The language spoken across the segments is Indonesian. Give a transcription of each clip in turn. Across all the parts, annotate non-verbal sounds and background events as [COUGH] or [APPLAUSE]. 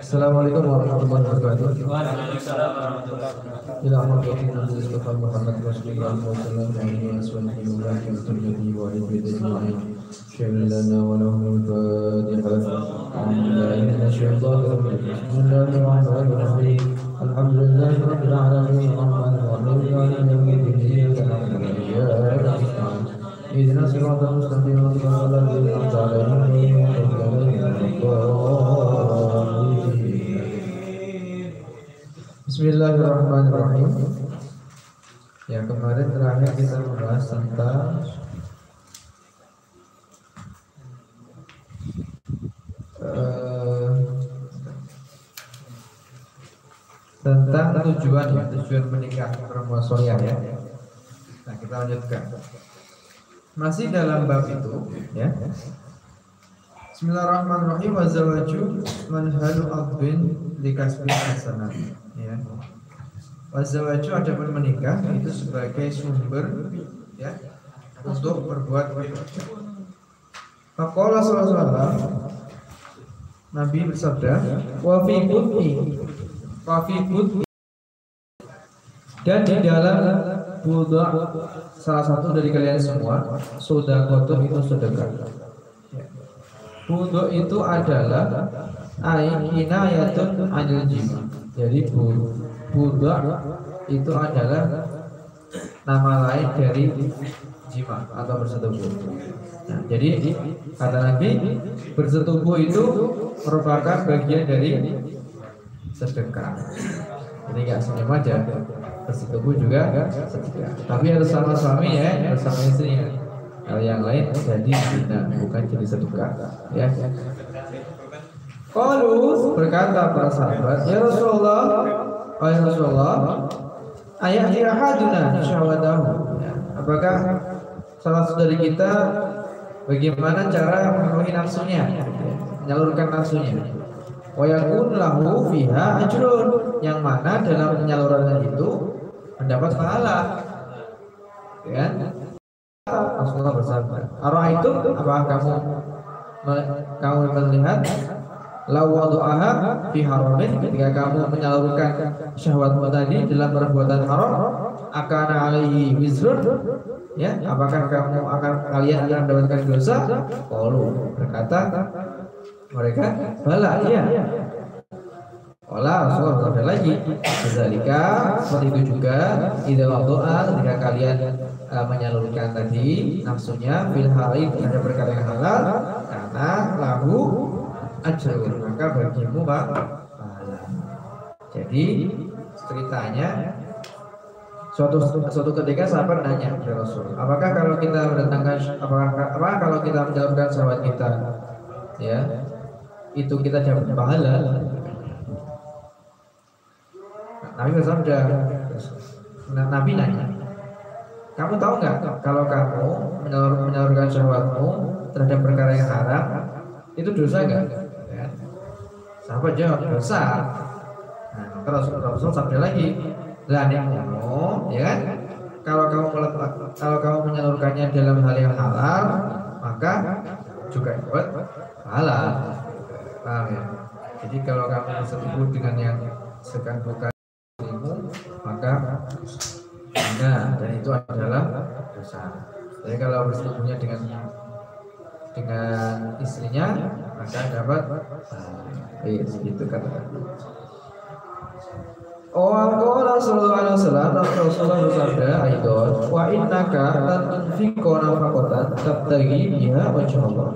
Assalamualaikum warahmatullahi wabarakatuh. Waalaikumsalam warahmatullahi wabarakatuh. إلى مرة النبي المصطفى محمد رسول الله صلى الله عليه وسلم وبارك وسلم وعلى بيت أجمعين شهد لنا وله الفاتحة أعوذ بالله من الشيطان الرجيم بسم الله الرحمن الرحيم الحمد لله رب العالمين الرحمن الرحيم مالك يوم الدين إياك نعبد وإياك نستعين اهدنا الصراط المستقيم صراط الذين أنعمت عليهم غير المغضوب عليهم ولا الضالين Bismillahirrahmanirrahim. Ya kemarin terakhir kita membahas tentang eh, tentang tujuan ya, tujuan menikah perempuan soya ya. Nah kita lanjutkan. Masih dalam bab itu ya. Bismillahirrahmanirrahim wa zawaju manhalu abin likasbi hasanah ya. Wa zawaju adapun menikah itu sebagai sumber ya untuk berbuat baik. Faqala sallallahu alaihi wasallam Nabi bersabda wa fi budni wa fi budni dan di dalam budak salah satu dari kalian semua sodakotuh itu sedekah Budok itu adalah inayatun anil jima. Jadi budak itu adalah nama lain dari jima atau bersetubuh. Nah, jadi kata Nabi bersetubuh itu merupakan bagian dari sedekah. Jadi nggak senyum aja bersetubuh juga sedekah. Tapi harus sama suami ya, harus sama istrinya. Kalau yang lain jadi zina, bukan jadi sedekah. Ya. Kalau berkata para sahabat, ya Rasulullah, oh ya Rasulullah, ayah ahaduna syahwatahu. Ya. Apakah salah satu dari kita bagaimana cara memenuhi nafsunya, menyalurkan nafsunya? Wa yakun lahu fiha ajrun, yang mana dalam penyalurannya itu mendapat pahala. Ya, Rasulullah bersabda, "Arah itu apakah kamu kamu melihat lawadu'aha fi haramin. Ketika kamu menyalurkan syahwatmu tadi dalam perbuatan haram akan alaihi wizrun ya apakah kamu akan kalian akan mendapatkan dosa? Qalu berkata mereka bala iya. Wala Rasulullah bersabda lagi Zalika seperti itu juga Ida doa ketika kalian uh, menyalurkan tadi nafsunya fil hari ada perkara yang halal karena lahu ajrun maka bagimu pahala. Jadi ceritanya suatu suatu ketika sahabat nanya kepada Rasul, apakah kalau kita mendatangkan apakah, apakah kalau kita menjalankan sahabat kita ya itu kita dapat pahala? Nabi bersabda, Nabi nanya, kamu tahu nggak kalau kamu menyalur, menyalurkan syahwatmu terhadap perkara yang haram itu dosa nggak? Ya. Sahabat jawab dosa. Nah, maka Rasul sabda lagi, lah kamu, ya kan? Kalau kamu meletak, kalau kamu menyalurkannya dalam hal yang halal, maka juga buat halal. Paham ya? Jadi kalau kamu bersetubuh dengan yang sekan bukan maka nah dan itu adalah dosa. Jadi kalau bersetubuhnya dengan dengan istrinya maka dapat eh gitu kata Oh Allah sallallahu alaihi wasallam Rasulullah bersabda Aidon Wa innaka lan tunfiqo nafaqatan tabtagi biha wajh Allah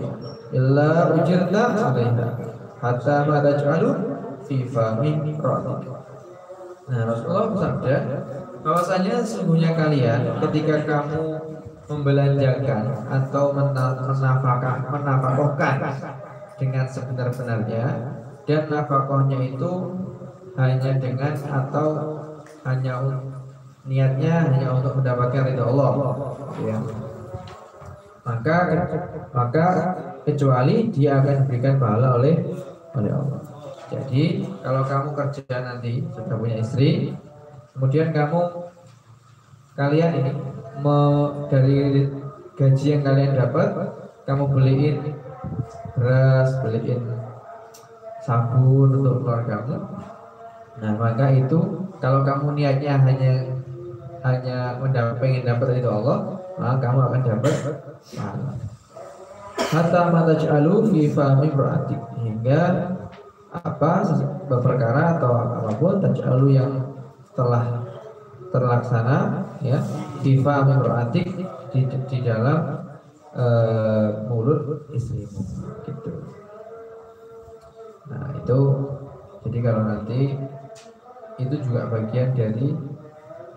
illa ujirta 'alaiha hatta ma taj'alu fi ra'atik Nah Rasulullah bersabda bahwasanya sesungguhnya kalian ketika kamu membelanjakan atau menafkah menafkahkan dengan sebenar-benarnya dan nafkahnya itu hanya dengan atau hanya niatnya hanya untuk mendapatkan ridha Allah ya. maka maka kecuali dia akan diberikan pahala oleh oleh Allah jadi kalau kamu kerja nanti sudah punya istri, kemudian kamu kalian ini me, dari gaji yang kalian dapat, kamu beliin beras, beliin sabun untuk keluargamu nah maka itu kalau kamu niatnya hanya hanya mendapat pengen dapat itu Allah maka kamu akan dapat hatta mataj'alu fi fahmi berarti hingga apa perkara atau apa pun taj'alu yang telah terlaksana ya. Di fahmi berarti di, di dalam uh, mulut istrimu gitu. Nah itu jadi kalau nanti itu juga bagian dari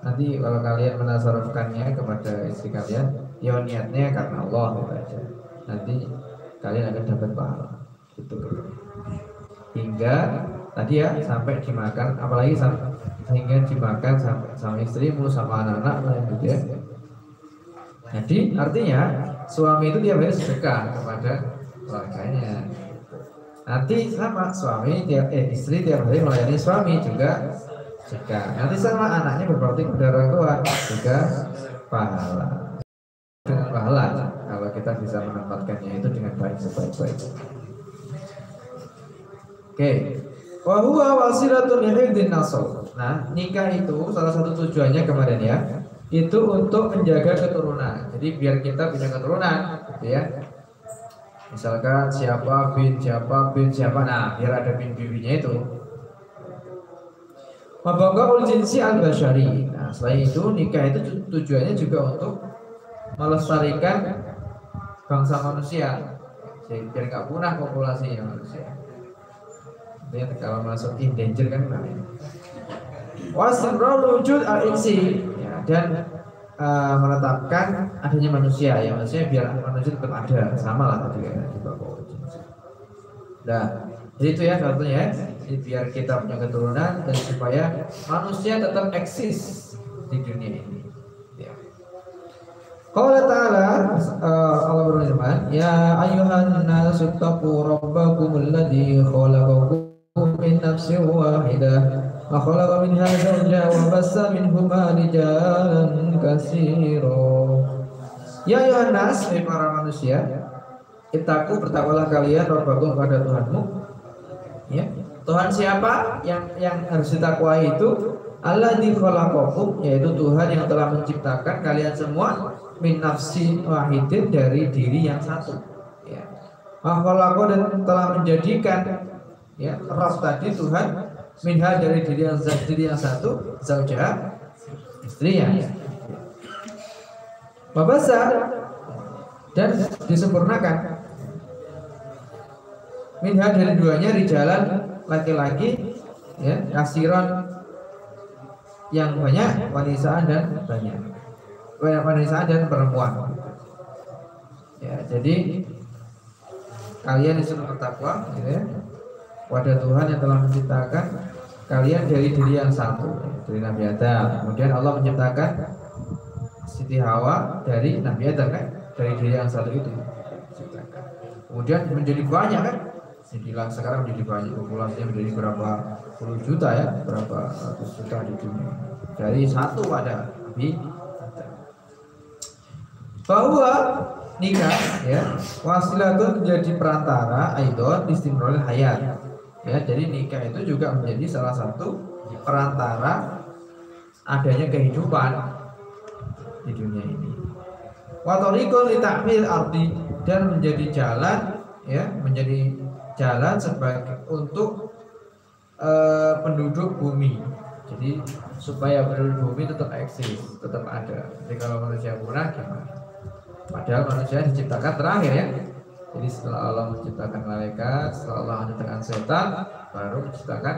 nanti kalau kalian menasarufkannya kepada istri kalian ya niatnya karena Allah gitu aja. Nanti kalian akan dapat pahala itu hingga tadi ya sampai dimakan apalagi sampai sehingga dimakan sampai sama istrimu sama anak-anak gitu ya jadi artinya suami itu tiap hari sedekah kepada keluarganya. Nanti sama suami tiap eh istri tiap hari melayani suami juga sedekah. Nanti sama anaknya berbakti kepada orang tua juga pahala. Dengan pahala kalau kita bisa menempatkannya itu dengan baik sebaik-baik. Oke. Okay. Wahua wasilatun hifdin nasab. Nah, nikah itu salah satu tujuannya kemarin ya itu untuk menjaga keturunan. Jadi biar kita punya keturunan, gitu ya. Misalkan siapa bin, siapa bin, siapa, nah biar ada bin bibinya itu. Mabaka jinsi al basyari. Nah selain itu nikah itu tujuannya juga untuk melestarikan bangsa manusia. Jadi biar nggak punah populasi manusia. Jadi kalau masuk in danger kan nah. Wasimrul wujud al-insi dan uh, menetapkan adanya manusia ya manusia biar manusia tetap ada sama lah tadi kan di bawah Nah, jadi itu ya satunya ya. Jadi biar kita punya keturunan dan supaya manusia tetap eksis di dunia ini. Ya. Qala ta'ala uh, Allah berfirman, "Ya ayuhan nasu taqu rabbakum alladhi khalaqakum min nafsin wahidah وخلق منها زوجها وبث منهما رجالا كثيرا Ya Yohanes, hai para manusia, itaku bertakwalah kalian Rabbakum pada Tuhanmu. Ya. Tuhan siapa yang yang harus ditakwai itu? Allah di khalaqakum yaitu Tuhan yang telah menciptakan kalian semua min nafsin wahidin dari diri yang satu. Ya. dan telah menjadikan ya Rabb tadi Tuhan minha dari diri yang diri yang satu zaujah istrinya. Babasa dan disempurnakan. Minha dari duanya di jalan laki-laki ya kasiron yang banyak wanita dan banyak. Wanita dan perempuan. Ya jadi kalian disuruh bertakwa gitu ya pada Tuhan yang telah menciptakan kalian dari diri yang satu dari Nabi Adam. Kemudian Allah menciptakan Siti Hawa dari Nabi Adam kan dari diri yang satu itu. Kemudian menjadi banyak kan? Jadilah sekarang menjadi banyak populasinya menjadi berapa puluh juta ya, berapa ratus juta di dunia. Dari satu pada Nabi bahwa nikah ya wasilah itu menjadi perantara aidon istimrol hayat Ya, jadi nikah itu juga menjadi salah satu perantara adanya kehidupan di dunia ini. Watorikul litakmil arti dan menjadi jalan ya menjadi jalan sebagai untuk uh, penduduk bumi. Jadi supaya penduduk bumi tetap eksis, tetap ada. Jadi kalau manusia punah gimana? Padahal manusia diciptakan terakhir ya, jadi setelah Allah menciptakan malaikat, setelah Allah menciptakan setan, baru menciptakan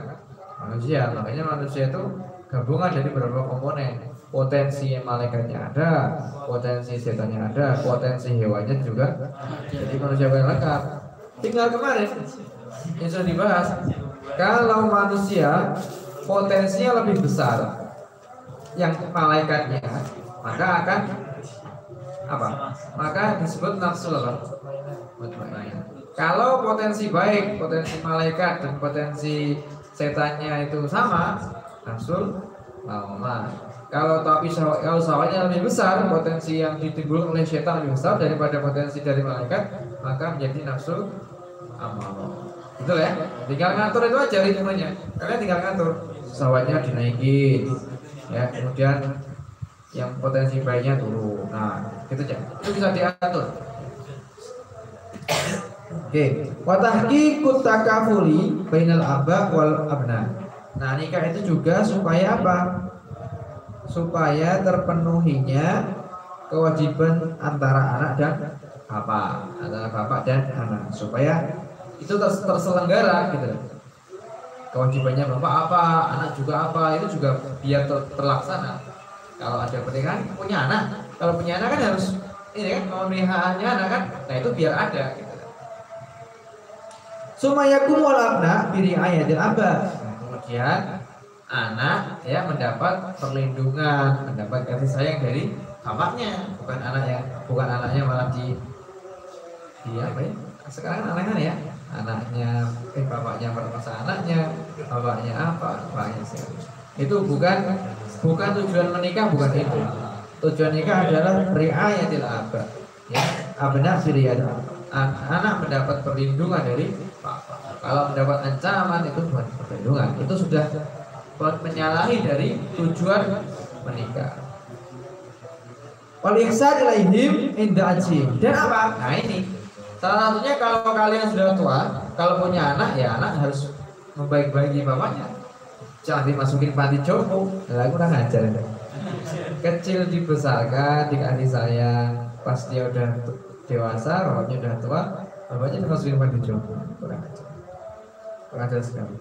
manusia. Makanya manusia itu gabungan dari beberapa komponen. Potensi malaikatnya ada, potensi setannya ada, potensi hewannya juga. Jadi manusia yang lengkap. Tinggal kemarin yang sudah dibahas. Kalau manusia potensinya lebih besar yang malaikatnya, maka akan apa? Maka disebut nafsu apa? Kalau potensi baik, potensi malaikat dan potensi setannya itu sama, nafsul lama. Kalau tapi kalau sawahnya lebih besar, potensi yang ditimbulkan oleh setan lebih besar daripada potensi dari malaikat, maka menjadi nafsu amal. betul ya tinggal ngatur itu aja ritmenya kalian tinggal ngatur pesawatnya dinaikin ya kemudian yang potensi bayinya turun nah gitu aja itu bisa diatur. Oke. Watahki kutakafuli bainal aba wal abna. Nah nikah itu juga supaya apa? Supaya terpenuhinya kewajiban antara anak dan bapak. Antara bapak dan anak. Supaya itu terselenggara gitu kewajibannya bapak apa anak juga apa itu juga biar ter terlaksana. Kalau ada pernikahan punya anak kalau punya anak kan harus ini kan pemeliharaannya anak kan nah itu biar ada gitu Sumayakum wal abna biri ayatil abah. Nah, kemudian anak ya mendapat perlindungan, mendapat kasih sayang dari bapaknya, bukan anak yang bukan anaknya malah di di apa ya? Sekarang anaknya ya, anaknya eh bapaknya permasa anaknya bapaknya apa bapaknya siapa itu bukan bukan tujuan menikah bukan itu tujuan nikah adalah riayatil abah ya abna firiyat anak mendapat perlindungan dari bapak kalau mendapat ancaman itu bukan perlindungan itu sudah menyalahi dari tujuan menikah Wal ihsan ilaihim inda Dan apa? Nah ini Salah satunya kalau kalian sudah tua, kalau punya anak ya anak harus membaik-baiki bapaknya. Jangan dimasukin panti jompo. Lah kurang ajar ya. Kecil dibesarkan, dikasih sayang, pas dia udah dewasa, bapaknya udah tua, bapaknya dimasukin panti jompo. Kurang ajar. Kurang ajar sekali.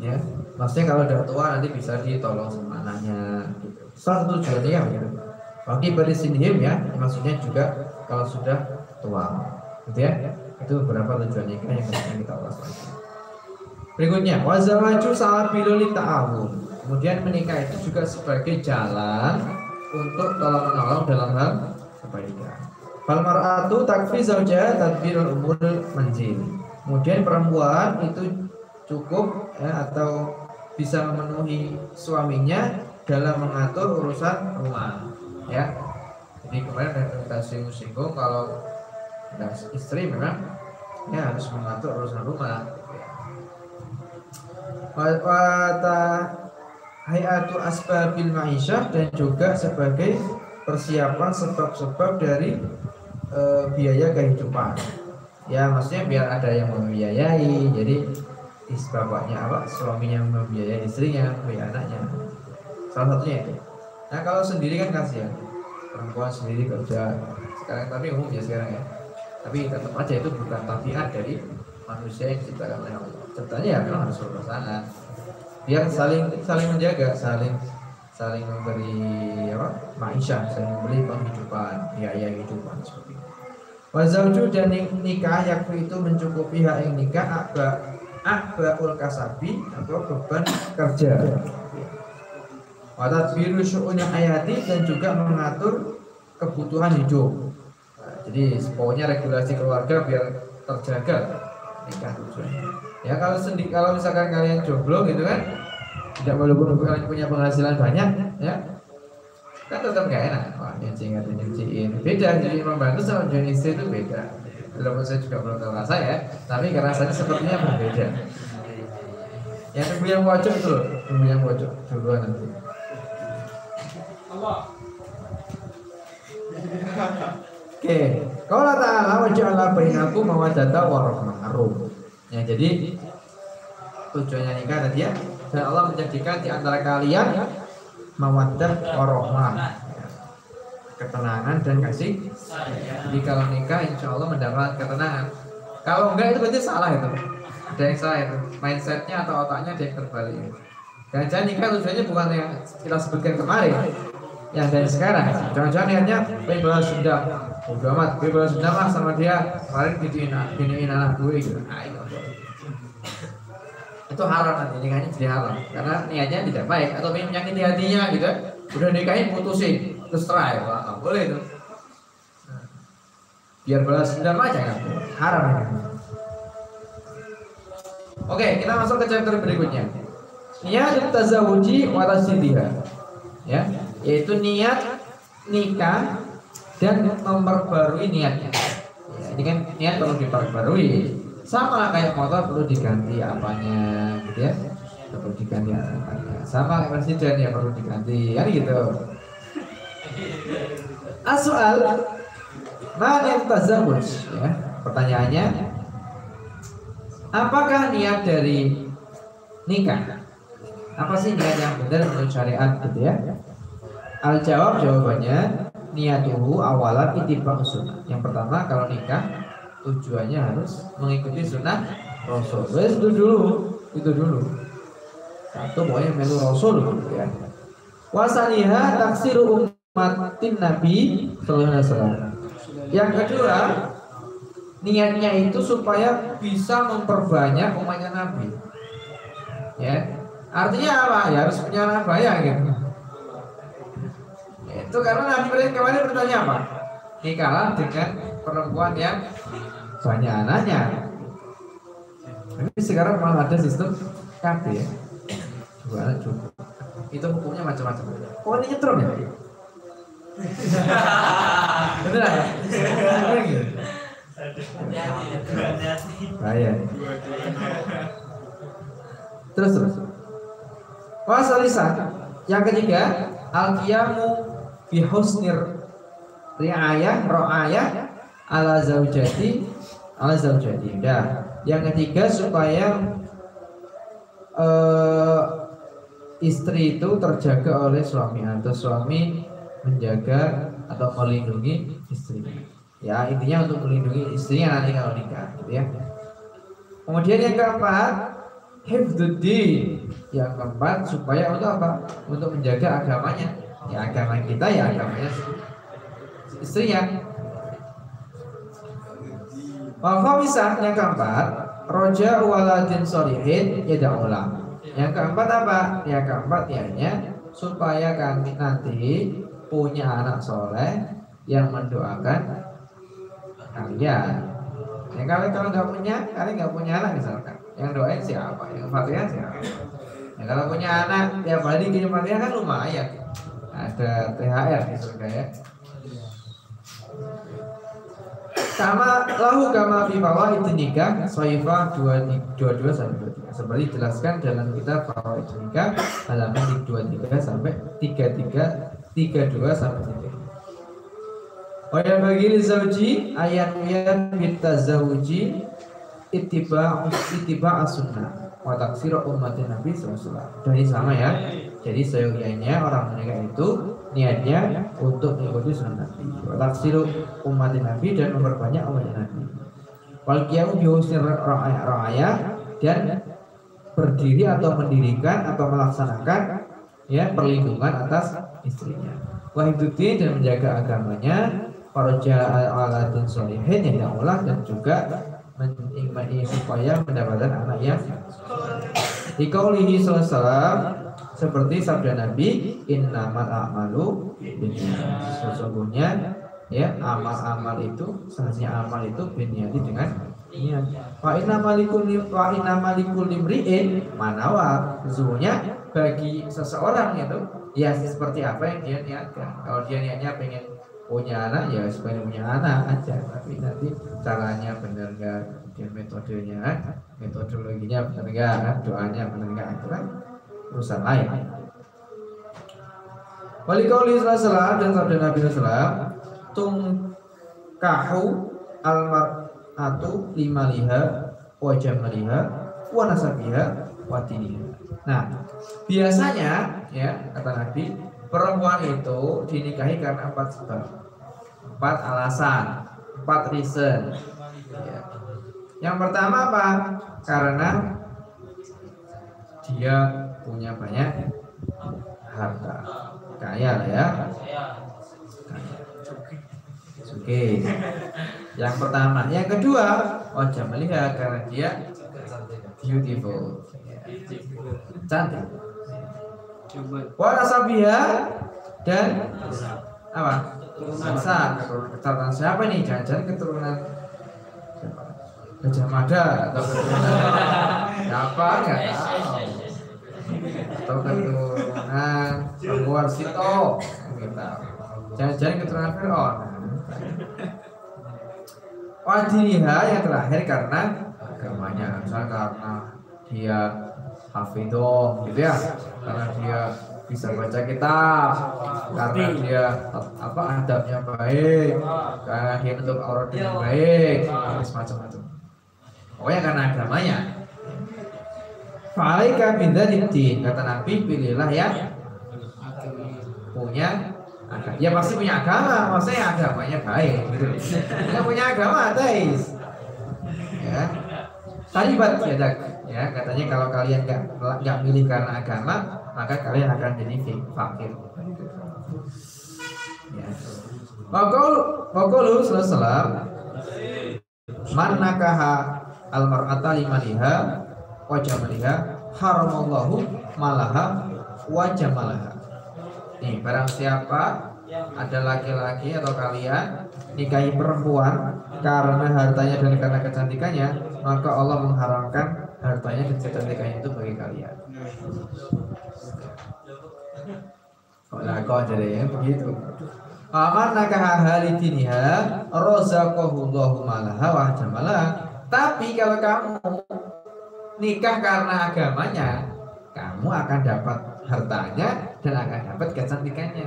Ya, maksudnya kalau udah tua nanti bisa ditolong sama anaknya. Gitu. Salah satu tujuannya ya. Bagi ya, maksudnya juga kalau sudah tua gitu ya itu beberapa tujuan nikah yang kita ulas lagi berikutnya wazawaju sahabilul ta'awun kemudian menikah itu juga sebagai jalan untuk tolong menolong dalam hal kebaikan. Fal mar'atu takfi zauja tadbirul umur manzil. Kemudian perempuan itu cukup ya, atau bisa memenuhi suaminya dalam mengatur urusan rumah ya. Jadi kemarin kita singgung-singgung kalau istri memang ya harus mengatur urusan rumah wata hayatu asbabil ma'isyah dan juga sebagai persiapan sebab-sebab dari e, biaya kehidupan. Ya maksudnya biar ada yang membiayai. Jadi bapaknya apa? Suaminya membiayai istrinya membiayai anaknya. Salah satunya itu. Nah kalau sendiri kan kasihan. Perempuan sendiri kerja. Sekarang tapi umum ya sekarang ya. Tapi tetap aja itu bukan tabiat dari manusia yang diciptakan oleh Allah. Contohnya ya memang harus berpasangan biar saling saling menjaga saling saling memberi apa? Maisha saling memberi penghidupan biaya kehidupan seperti itu. Wazauju dan nikah yakfi itu mencukupi hak yang nikah akba akbaul kasabi atau beban kerja. Wadat biru syu'unya hayati dan juga mengatur kebutuhan hidup. Jadi pokoknya regulasi keluarga biar terjaga nikah tujuannya ya kalau sendiri kalau misalkan kalian jomblo gitu kan tidak walaupun kalian punya penghasilan banyak ya. Kan tetap gak enak. Wah nyuci nggak nyuciin beda jadi membantu sama jadi istri itu beda. Walaupun saya juga belum tahu rasa ya tapi rasanya sepertinya berbeda. Yang tunggu yang wajib loh tunggu yang wajib duluan nanti. Allah Oke, kalau ta'ala wa ja'ala bainakum mawaddata warahmah arum. Ya, jadi tujuannya nikah tadi ya, dan Allah menjadikan di antara kalian mawaddah warahmah. Ya. Ketenangan dan kasih. Jadi kalau nikah insya Allah mendapat ketenangan. Kalau enggak itu berarti salah itu. Ada yang salah itu. Mindsetnya atau otaknya yang terbalik. Dan jangan nikah tujuannya bukan yang kita sebutkan kemarin yang dari sekarang jangan-jangan niatnya pengen balas dendam udah amat balas dendam lah sama dia kemarin giniin anak gue gitu nah, itu haram nanti nikahnya jadi haram. Karena niatnya tidak baik atau menyakiti hatinya gitu udah nikahin putusin. Terus cerai. Wah nggak boleh itu. Biar balas dendam aja kan haram ini oke kita masuk ke chapter berikutnya. Niat tazawuji wa tasdidiha ya yaitu niat nikah dan memperbarui niatnya. Ya, ini kan niat perlu diperbarui. Sama lah kayak motor perlu diganti apanya gitu ya. Perlu diganti apanya. Sama kayak presiden ya perlu diganti. Kan gitu. Asoal Mana yang tazawuj ya. Pertanyaannya Apakah niat dari nikah? Apa sih niat yang benar menurut syariat gitu ya? Al jawab jawabannya Niatuhu awalan itibak sunnah. Yang pertama kalau nikah Tujuannya harus mengikuti sunnah Rasul Itu dulu Itu dulu Satu pokoknya melu Rasul ya Wasaniha taksiru umatin Nabi Sallallahu yang kedua, niatnya itu supaya bisa memperbanyak umatnya Nabi. Ya, artinya apa? Ya harus punya anak banyak gitu. Itu karena Nabi kemarin bertanya apa? Nikahlah dengan perempuan yang banyak anaknya. Ini sekarang malah ada sistem KB ya. Dua anak cukup. Itu hukumnya macam-macam. Oh ini nyetrum ya? Beneran ya? Bahaya. Terus terus. Wasalisa. Yang ketiga, al-qiyamu fi riayah ro'ayah ala zaujati zaujati. Dah. Yang ketiga supaya uh, istri itu terjaga oleh suami atau suami menjaga atau melindungi istrinya. Ya intinya untuk melindungi istrinya nanti kalau nikah, gitu ya. Kemudian yang keempat, hifduddin. Yang keempat supaya untuk apa? Untuk menjaga agamanya. Ya agama kita ya agamanya istrinya. Wafa bisa yang keempat, roja waladin solihin ya ulang. Yang keempat apa? Yang keempat ya supaya kami nanti punya anak soleh yang mendoakan kalian. Ya kalian kalau nggak punya, kalian nggak punya anak misalkan, yang doain siapa? Yang fatihah siapa? Ya kalau punya anak tiap hari kirim fatihah kan lumayan. Ada THR di surga ya. Sama lahu kama fi itu nikah Soifah dua dua sampai dua tiga seperti dijelaskan dalam kitab fawaid nikah halaman dua tiga sampai tiga tiga tiga dua sampai tiga Oh yang bagi zauji ayat ayat kita zauji itiba itiba asunnah wa taksir umat Nabi SAW. Jadi sama ya. Jadi seyogianya orang menikah itu niatnya untuk mengikuti sunnah Nabi. Wa taksir umat Nabi dan memperbanyak umat Nabi. Wal qiyamu bi ra'aya dan berdiri atau mendirikan atau melaksanakan ya perlindungan atas istrinya. Wahiduddin dan menjaga agamanya, Paraja aladin solihin yang Allah dan juga menikmati supaya mendapatkan anak yang di kaulihi salam seperti sabda Nabi innamal a'malu sesungguhnya ya amal-amal itu seharusnya amal itu biniati dengan niat. Wa inna malikul wa inna malikul limri'in manawa. Sesungguhnya bagi seseorang itu ya seperti apa yang dia niatkan. Kalau dia niatnya pengen punya anak ya supaya punya anak aja. Tapi nanti caranya benar nggak? Kemudian metodenya metodologinya benar nggak? Doanya benar nggak? Itu kan urusan lain Wali kauli salam dan sabda Nabi salam tung kahu almar atau lima liha wajah meliha wa nasabiha wa Nah, biasanya ya kata Nabi, perempuan itu dinikahi karena empat sebab, empat alasan, empat reason. Ya. Yang pertama apa? Karena dia punya banyak harta, kaya lah ya. Oke. Yang pertama, yang kedua, wajah melihat karena dia beautiful. Cantik. Warasabiha dan apa? Masa keturunan siapa nih jangan-jangan keturunan Gajah Mada atau keturunan siapa? Nggak tahu atau keturunan Anwar Sito kita jangan-jangan keturunan Fir'aun. Wajiriha yang terakhir karena agamanya. Misalnya karena dia hafidhah gitu ya. Karena dia bisa baca kitab. Karena dia apa adabnya baik. Karena dia untuk auratnya baik. Semacam-macam. Pokoknya karena agamanya Fa'alaika bidzaliddin kata Nabi pilihlah ya punya agama. Ya pasti punya agama, maksudnya agamanya baik gitu. Yang punya agama ateis. Ya. Talibat ya, ya katanya kalau kalian nggak nggak milih karena agama, maka kalian akan jadi fakir. Ya. Wakul wakulu sallallahu man nakaha almar'ata limaniha wa jamaliha haramallahu malaha wa jamalaha. Nih, barang siapa ada laki-laki atau kalian nikahi perempuan karena hartanya dan karena kecantikannya, maka Allah mengharamkan hartanya dan kecantikannya itu bagi kalian. Kok kau jadi yang begitu? Aman nakah halidiniha rozaqahullahu malaha wa jamalah. Tapi kalau kamu nikah karena agamanya, kamu akan dapat hartanya dan akan dapat kecantikannya.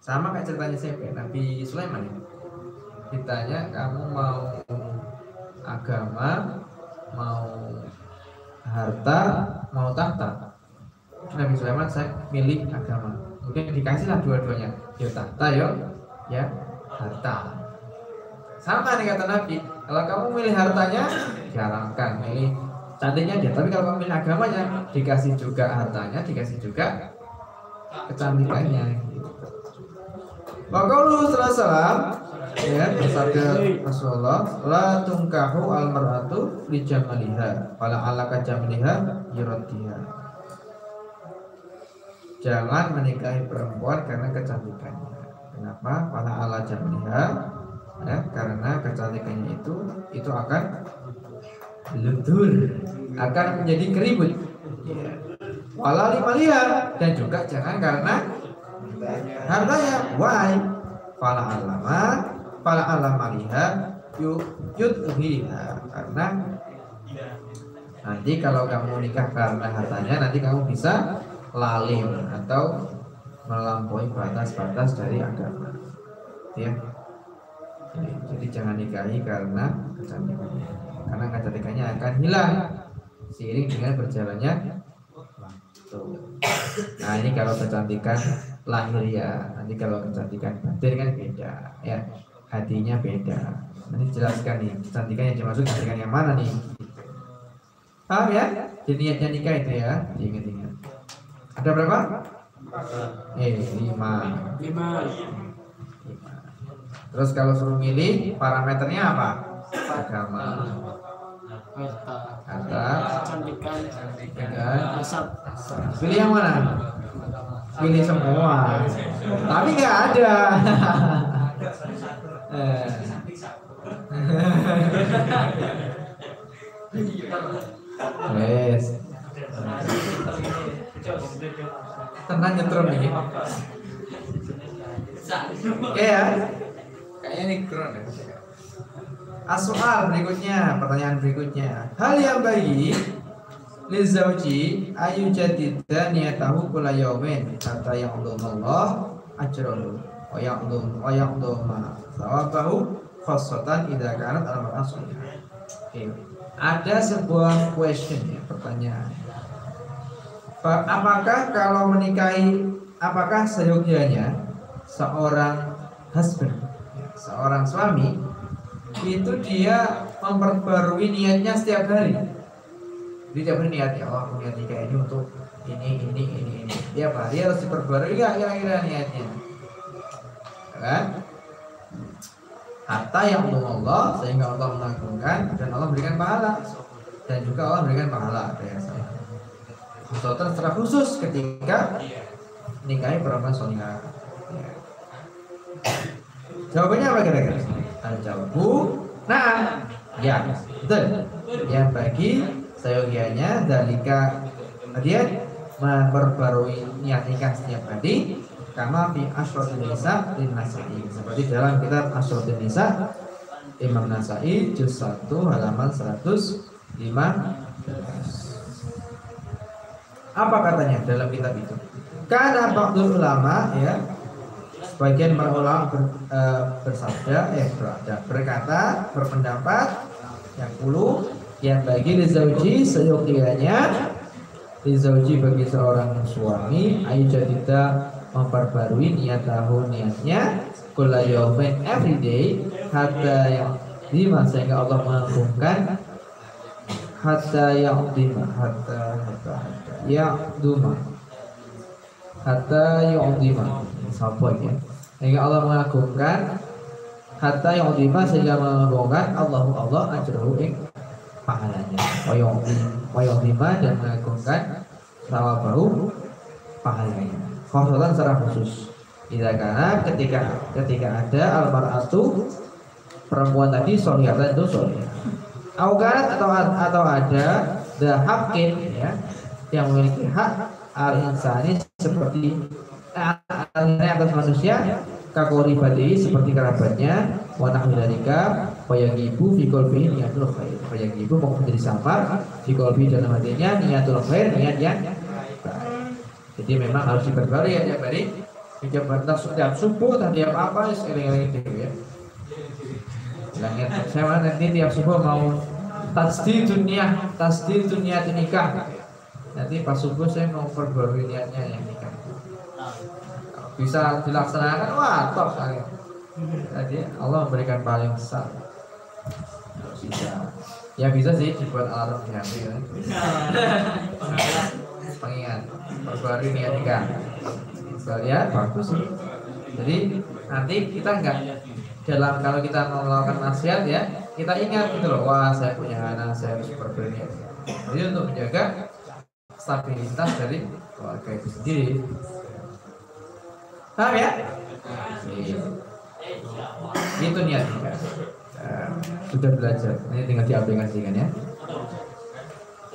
Sama kayak ceritanya siapa? Nabi Sulaiman ya. Ditanya kamu mau agama, mau harta, mau tahta. Nabi Sulaiman saya milih agama. Mungkin dikasihlah dua-duanya. Yo tahta yo, ya harta. Sama nih kata Nabi, kalau kamu milih hartanya, diharamkan. Milih cantiknya dia. Tapi kalau kamu milih agamanya, dikasih juga hartanya, dikasih juga kecantikannya. Maka lu salam ya bersabda Rasulullah la tungkahu al mar'atu li jamaliha wala alaka jamaliha yuradiha Jangan menikahi perempuan karena kecantikannya. Kenapa? Pada ala jamaliha ya, karena kecantikannya itu itu akan luntur akan menjadi keribut. Ya. wala dan juga jangan karena hartanya. Why? Fala alama fala alamaliha yud yudhiha karena nanti kalau kamu nikah karena hartanya nanti kamu bisa lalim atau melampaui batas-batas dari agama. Ya jadi, jadi jangan nikahi karena kecantikannya karena kecantikannya akan hilang seiring dengan berjalannya waktu. Nah ini kalau kecantikan lahir ya, nanti kalau kecantikan batin kan beda ya, hatinya beda. Nanti jelaskan nih kecantikan yang dimaksud kecantikan yang mana nih? Paham ya? Jadi niatnya nikah itu ya, diingat-ingat. Ada berapa? Eh lima Lima. Terus kalau suruh milih parameternya apa? Agama, harta kecantikan Pilih yang mana? Pilih semua. Tapi nggak ada. Eh. Wes. Tenang nyetrum nih. Oke ya. Kayaknya ini keren ya. Asoal berikutnya, pertanyaan berikutnya. Hal yang baik lizauji ayu jadida niyatahu kula yaumin kata yang Allah ajrahu wa ya'lum wa ya'lum sawabahu khassatan idza kanat al Oke. Ada sebuah question ya, pertanyaan. Apakah kalau menikahi apakah seyogianya seorang husband, ya, seorang suami itu dia memperbarui niatnya setiap hari? Jadi tiap hari niat ya Allah aku niat nikah ini untuk ini ini ini ini. Tiap hari harus diperbarui nggak kira-kira niatnya? Ya Kan? Hatta yang Allah sehingga Allah mengagungkan dan Allah berikan pahala dan juga Allah berikan pahala ya saya. Secara khusus ketika nikahi perempuan solihah. Ya. Jawabannya apa kira-kira? Ada jawabu. Nah, ya, betul. Yang bagi seyogianya dalika dia memperbarui niat nikah setiap hari kama fi asrotin nisa lin nasai seperti dalam kitab asrotin nisa Imam Nasai juz 1 halaman 105 apa katanya dalam kitab itu karena ba'dul ulama ya sebagian para ulama ber, e, bersabda eh berada, berkata berpendapat yang puluh yang bagi lizauji seyogianya lizauji bagi seorang suami ayu jadida memperbarui niat tahu niatnya kula yaumin every day hatta yang lima sehingga Allah mengagungkan hatta yang lima hatta hatta hatta yang duma hatta yang lima sapa ya sehingga Allah mengagungkan hatta yang lima sehingga mengagungkan Allah Allah ajrahu ing pahalanya. Wa yang lima dan mengagungkan sawabahu pahalanya. Khosotan secara khusus. Tidak karena ketika ketika ada almaratu perempuan tadi solihatan itu solihah. Augarat atau atau ada the hakim ya yang memiliki hak al insani seperti alnya atas manusia kakori badi seperti kerabatnya wanah milarika yang ibu fikol bi niatul khair. Yang ibu mau menjadi samar fikol bi dalam hatinya niatul khair niat yang jadi memang harus diperbarui ya tiap hari mencoba setiap subuh dan tiap apa seling-eling itu ya. Langit saya nanti tiap subuh mau tasdi dunia, tasdi dunia nikah. Nanti pas subuh saya mau perbarui niatnya yang nikah. bisa dilaksanakan, wah top sekali. Jadi Allah memberikan paling besar. Bisa. Ya bisa sih dibuat alarm di hati kan. Pengingat, perbarui niat nikah. Sekalian bagus sih. Jadi nanti kita enggak dalam kalau kita melakukan nasihat ya kita ingat gitu loh wah saya punya anak saya harus berbeda jadi untuk menjaga stabilitas dari keluarga itu sendiri. Paham ya? Itu niat kita nah, sudah belajar. Ini tinggal diaplikasikan ya.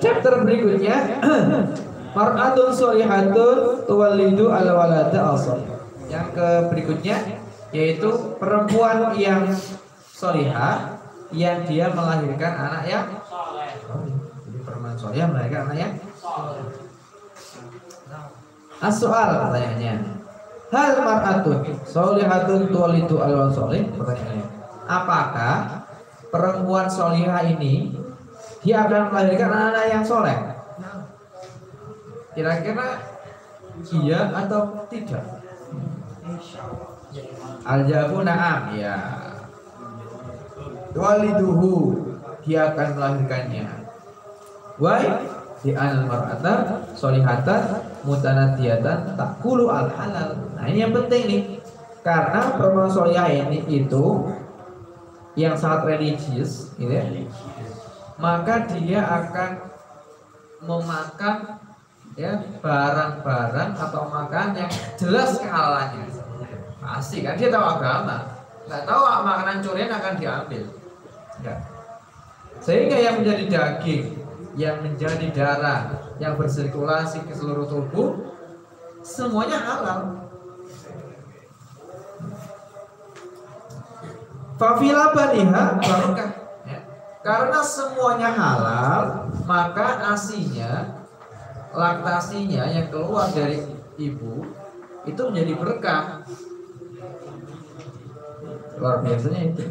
Chapter berikutnya. [CLEARS THROAT] Mar'atun solihatun tuwalidu ala walada asal yang ke berikutnya yaitu perempuan yang solihah yang dia melahirkan anak yang jadi perempuan solihah melahirkan anak yang As-soal pertanyaannya Hal mar'atun solihatun tuwalidu al solih pertanyaannya Apakah perempuan solihah ini dia akan melahirkan anak-anak yang soleh? Kira-kira iya atau tidak? Al jawabu na'am ya. Waliduhu dia akan melahirkannya. Why? Di al mar'ata solihatan mutanatiyatan takulu al halal. Nah ini yang penting nih. Karena perempuan solihah ini itu yang sangat religius, gitu ya. Maka dia akan memakan ya barang-barang atau makan yang jelas kehalalannya Pasti kan dia tahu agama. Nggak tahu makanan curian akan diambil. Enggak. Sehingga yang menjadi daging, yang menjadi darah, yang bersirkulasi ke seluruh tubuh, semuanya halal. Fafila baniha barokah. Ya. Karena semuanya halal, maka asinya, laktasinya yang keluar dari ibu itu menjadi berkah luar biasanya itu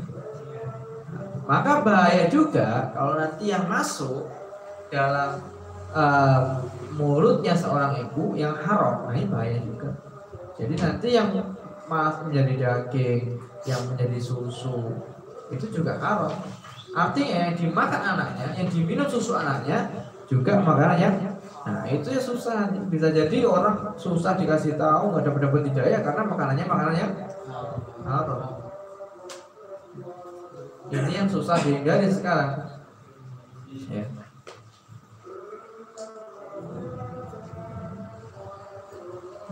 maka bahaya juga kalau nanti yang masuk dalam uh, mulutnya seorang ibu yang haram. Nah ini bahaya juga. Jadi nanti yang mas menjadi daging yang menjadi susu itu juga haram. Artinya yang dimakan anaknya yang diminum susu anaknya juga makanan yang nah itu ya susah. Bisa jadi orang susah dikasih tahu nggak dapat dapat hidayah karena makanannya makanan yang haram. Ini yang susah dihindari sekarang. Ya.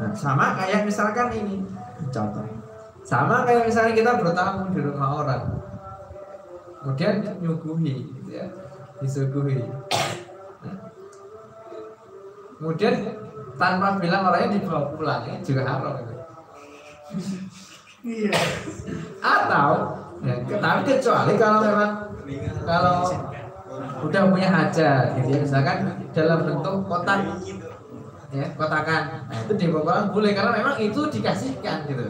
Nah, sama kayak misalkan ini contoh. Sama kayak misalnya kita bertamu di rumah orang. Kemudian nyuguhi gitu ya. Disuguhi. Nah. Kemudian tanpa bilang orangnya dibawa pulang ini juga haram gitu. Iya. Atau Ya, tapi kecuali kalau memang kalau udah punya hajat gitu ya misalkan dalam bentuk kotak ya kotakan. Nah itu dibawa boleh karena memang itu dikasihkan gitu.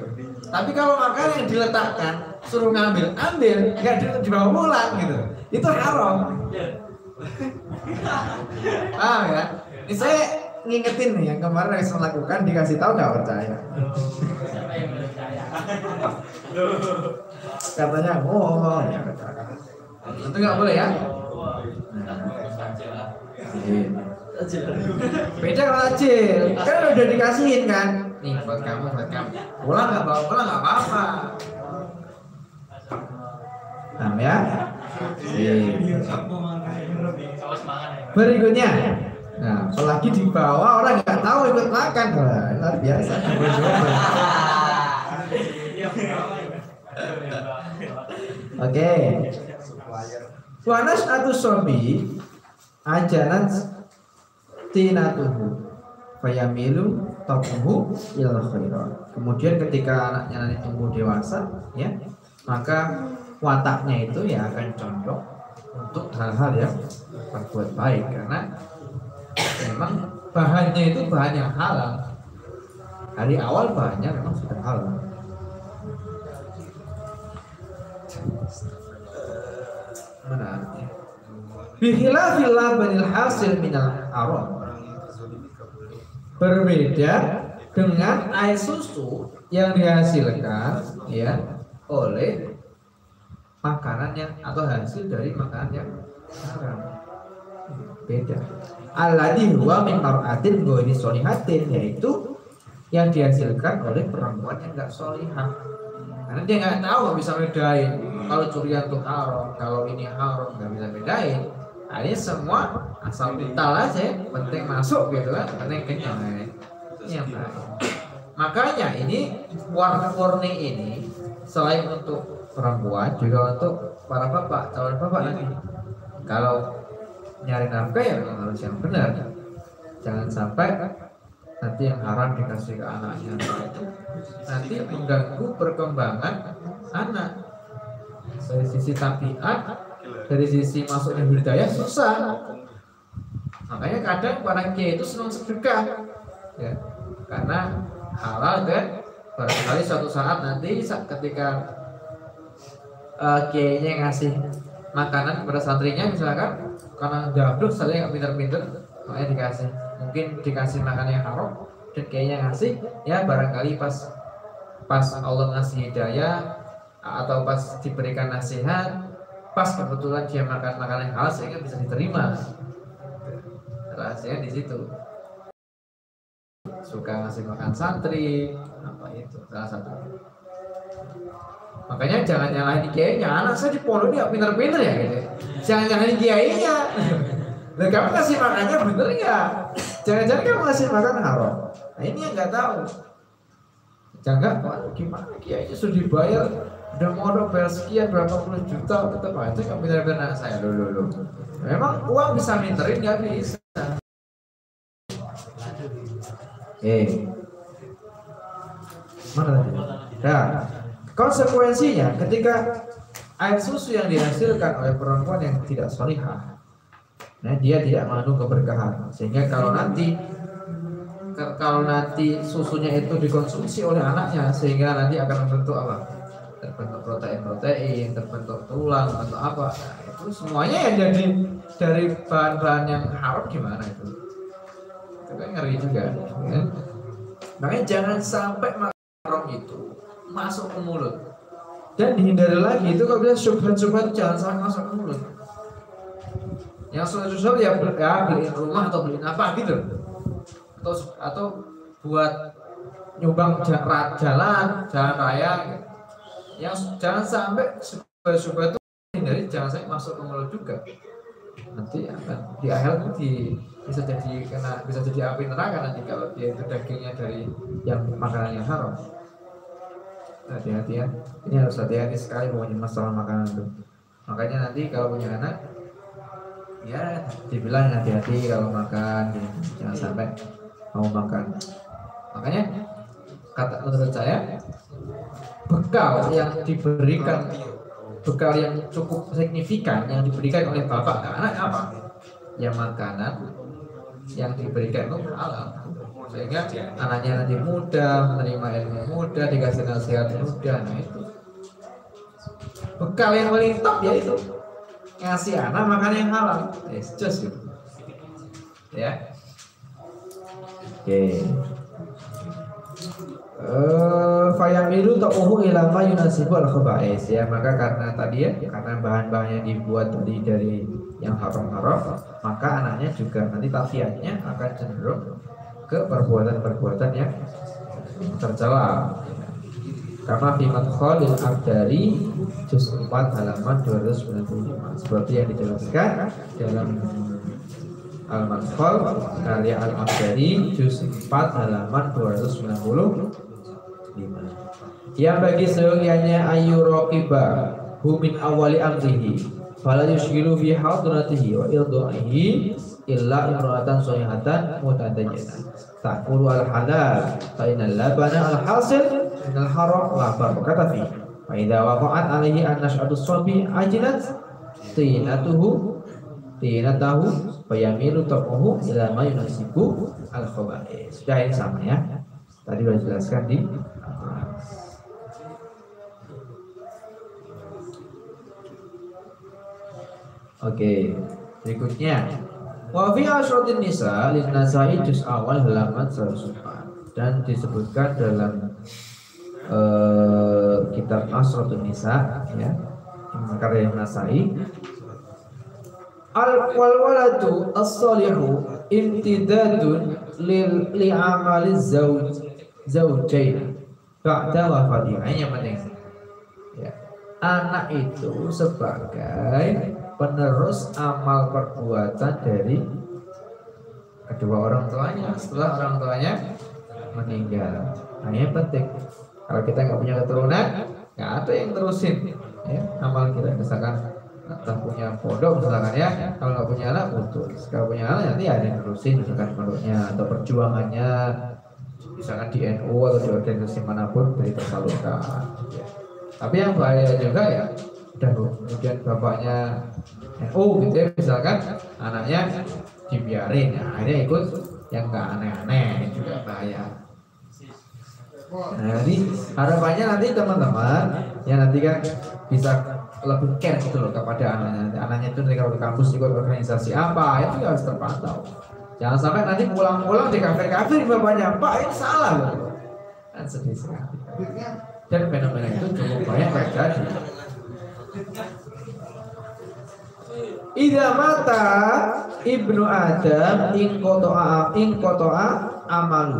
Tapi kalau makanan yang diletakkan suruh ngambil ambil nggak di- dibawa pulang gitu. Itu haram. Paham ya? Ini saya ngingetin nih yang kemarin yang saya lakukan dikasih tahu nggak percaya? Katanya oh, oh ya itu nggak boleh ya beda kalau acil kan udah dikasihin kan? Nih buat kamu buat kamu. Pulang nggak bawa pulang nggak apa-apa. Paham ya? Berikutnya. Nah apalagi dibawa orang nggak tahu ikut makan. Wah, luar biasa. Oke. Wanas atau sobi ajanat tinatuhu fayamilu tabuhu ila khairat. Kemudian ketika anaknya nanti tumbuh dewasa, ya, maka wataknya itu ya akan condong untuk hal-hal yang berbuat baik karena memang bahannya itu bahan yang halal. Dari awal bahannya memang sudah halal. Mana? Bihilafil labanil hasil minal arom Berbeda dengan air susu yang dihasilkan ya oleh makanan yang atau hasil dari makanan yang haram. Beda. Alladhi huwa min mar'atin ghairi solihatin yaitu yang dihasilkan oleh perempuan yang enggak solihah. Karena dia nggak tahu nggak bisa bedain kalau curian itu haram, kalau ini haram nggak bisa bedain. Nah, ini semua asal vital aja, penting masuk gitu kan, penting kenyang. ya. Ini yang baik. Makanya ini warna-warni ini selain untuk perempuan juga untuk para bapak, calon bapak nanti. Kalau nyari nafkah ya memang harus yang benar. Jangan sampai nanti yang haram dikasih ke anaknya nanti mengganggu perkembangan anak dari sisi tabiat dari sisi masuknya budaya susah. Makanya kadang para kiai itu senang sedekah ya. Karena halal kan barangkali suatu saat nanti ketika uh, kiainya ngasih makanan kepada santrinya misalkan karena jablok saya nggak pinter-pinter makanya dikasih. Mungkin dikasih makan yang haram dan kayaknya ngasih ya barangkali pas pas Allah ngasih hidayah atau pas diberikan nasihat pas kebetulan dia makan makanan yang halal sehingga bisa diterima. Rahasianya di situ. Suka ngasih makan santri apa itu salah satu. Makanya jangan nyalahin kiainya anak saya di pondok ini pinter-pinter ya gitu. Jangan nyalahin kiainya. Dan kamu kasih makannya bener nggak? Jangan-jangan kamu ngasih makan haram nah ini yang nggak tahu jangan waduh gimana kiainya sudah dibayar udah mau bayar sekian berapa puluh juta tetap aja nggak pinter-pinter anak saya. Loh loh memang uang bisa minterin nggak bisa? Eh. Mana tadi? Nah konsekuensinya ketika air susu yang dihasilkan oleh perempuan yang tidak solihah nah dia tidak mengandung keberkahan. Sehingga kalau nanti kalau nanti susunya itu dikonsumsi oleh anaknya sehingga nanti akan membentuk apa? Terbentuk protein-protein terbentuk tulang terbentuk apa? Nah, itu semuanya yang jadi dari bahan-bahan yang haram gimana itu? Itu kan ngeri juga kan? makanya jangan sampai haram itu masuk ke mulut. Dan dihindari lagi itu kalau bisa subhan-subhan jangan sampai masuk ke mulut. Yang susah-susah ya, ya beliin rumah atau beliin apa gitu atau atau buat nyumbang ja- ra- jalan jalan raya gitu. yang jangan sampai subhan-subhan itu hindari jangan sampai masuk ke mulut juga. Nanti akan di akhir di, bisa jadi kena bisa jadi api neraka nanti kalau dia itu dagingnya dari yang makanan yang haram. Hati-hati ya. Ini harus hati-hati sekali pokoknya masalah makanan itu. Makanya nanti kalau punya anak ya dibilang hati-hati kalau makan gitu. jangan sampai mau makan makanya kata menurut saya bekal yang diberikan bekal yang cukup signifikan yang diberikan oleh bapak ke anaknya apa? Ya makanan yang diberikan itu halal. Sehingga anaknya nanti mudah menerima ilmu mudah dikasih nasihat mudah nah itu. Bekal yang paling top ya itu ngasih anak makan yang halal. Yes, just gitu. ya oke. Eh, fayamilu ta'uhu ila ma yunasibu al khaba'is ya. Maka karena tadi ya karena bahan-bahan yang dibuat tadi dari yang haram-haram maka anaknya juga nanti tafiatnya akan cenderung ke perbuatan-perbuatan yang tercela. Karena fi madkhalil abdari juz 4 halaman 295 seperti yang dijelaskan dalam Al-Madkhal karya Al-Abdari juz 4 halaman 290 yang bagi seyogianya ayu rokiba humin awali amrihi fala yushgilu fi hadratihi wa irdu'ihi illa imra'atan soyhatan mutadajjana ta'kulu al halal fa innal labana al hasil min al haram la barakata fi fa idza waqa'at alaihi an nash'atu sabi ajlat tinatuhu tinatahu fa yamilu taquhu ila ma yunasibu al khaba'is sudah ini sama ya. Tadi sudah jelaskan di Oke, berikutnya. Wa fi asyratin nisa lin nasai juz awal halaman 104 dan disebutkan dalam uh, kitab Asratun Nisa ya. Karya Nasai al wal waladu as-salihu imtidadun lil li amali zauj zaujain ba'da wafatihi ini yang penting ya anak itu sebagai penerus amal perbuatan dari kedua orang tuanya setelah orang tuanya meninggal. Nah ini penting. Kalau kita nggak punya keturunan, nggak ada yang terusin ya, amal kita. Misalkan entah punya pondok misalkan ya, kalau nggak punya anak putus. Kalau punya anak nanti ada yang terusin misalkan pondoknya atau perjuangannya misalkan di NU atau di organisasi mana pun dari tersalurkan. Ya. Tapi yang bahaya juga ya dan kemudian bapaknya oh gitu ya misalkan anaknya dibiarin ya akhirnya ikut yang nggak aneh-aneh juga bahaya nah jadi harapannya nanti teman-teman ya nanti kan bisa lebih care gitu loh kepada anaknya anaknya itu nanti kalau ke kampus ikut organisasi apa itu harus terpantau. Jangan sampai nanti pulang-pulang di kafe-kafe bapaknya pak ini salah loh. Kan sedih sekali. Dan fenomena itu cukup banyak terjadi. Ida mata ibnu Adam ing kotoa ing kotoa amalu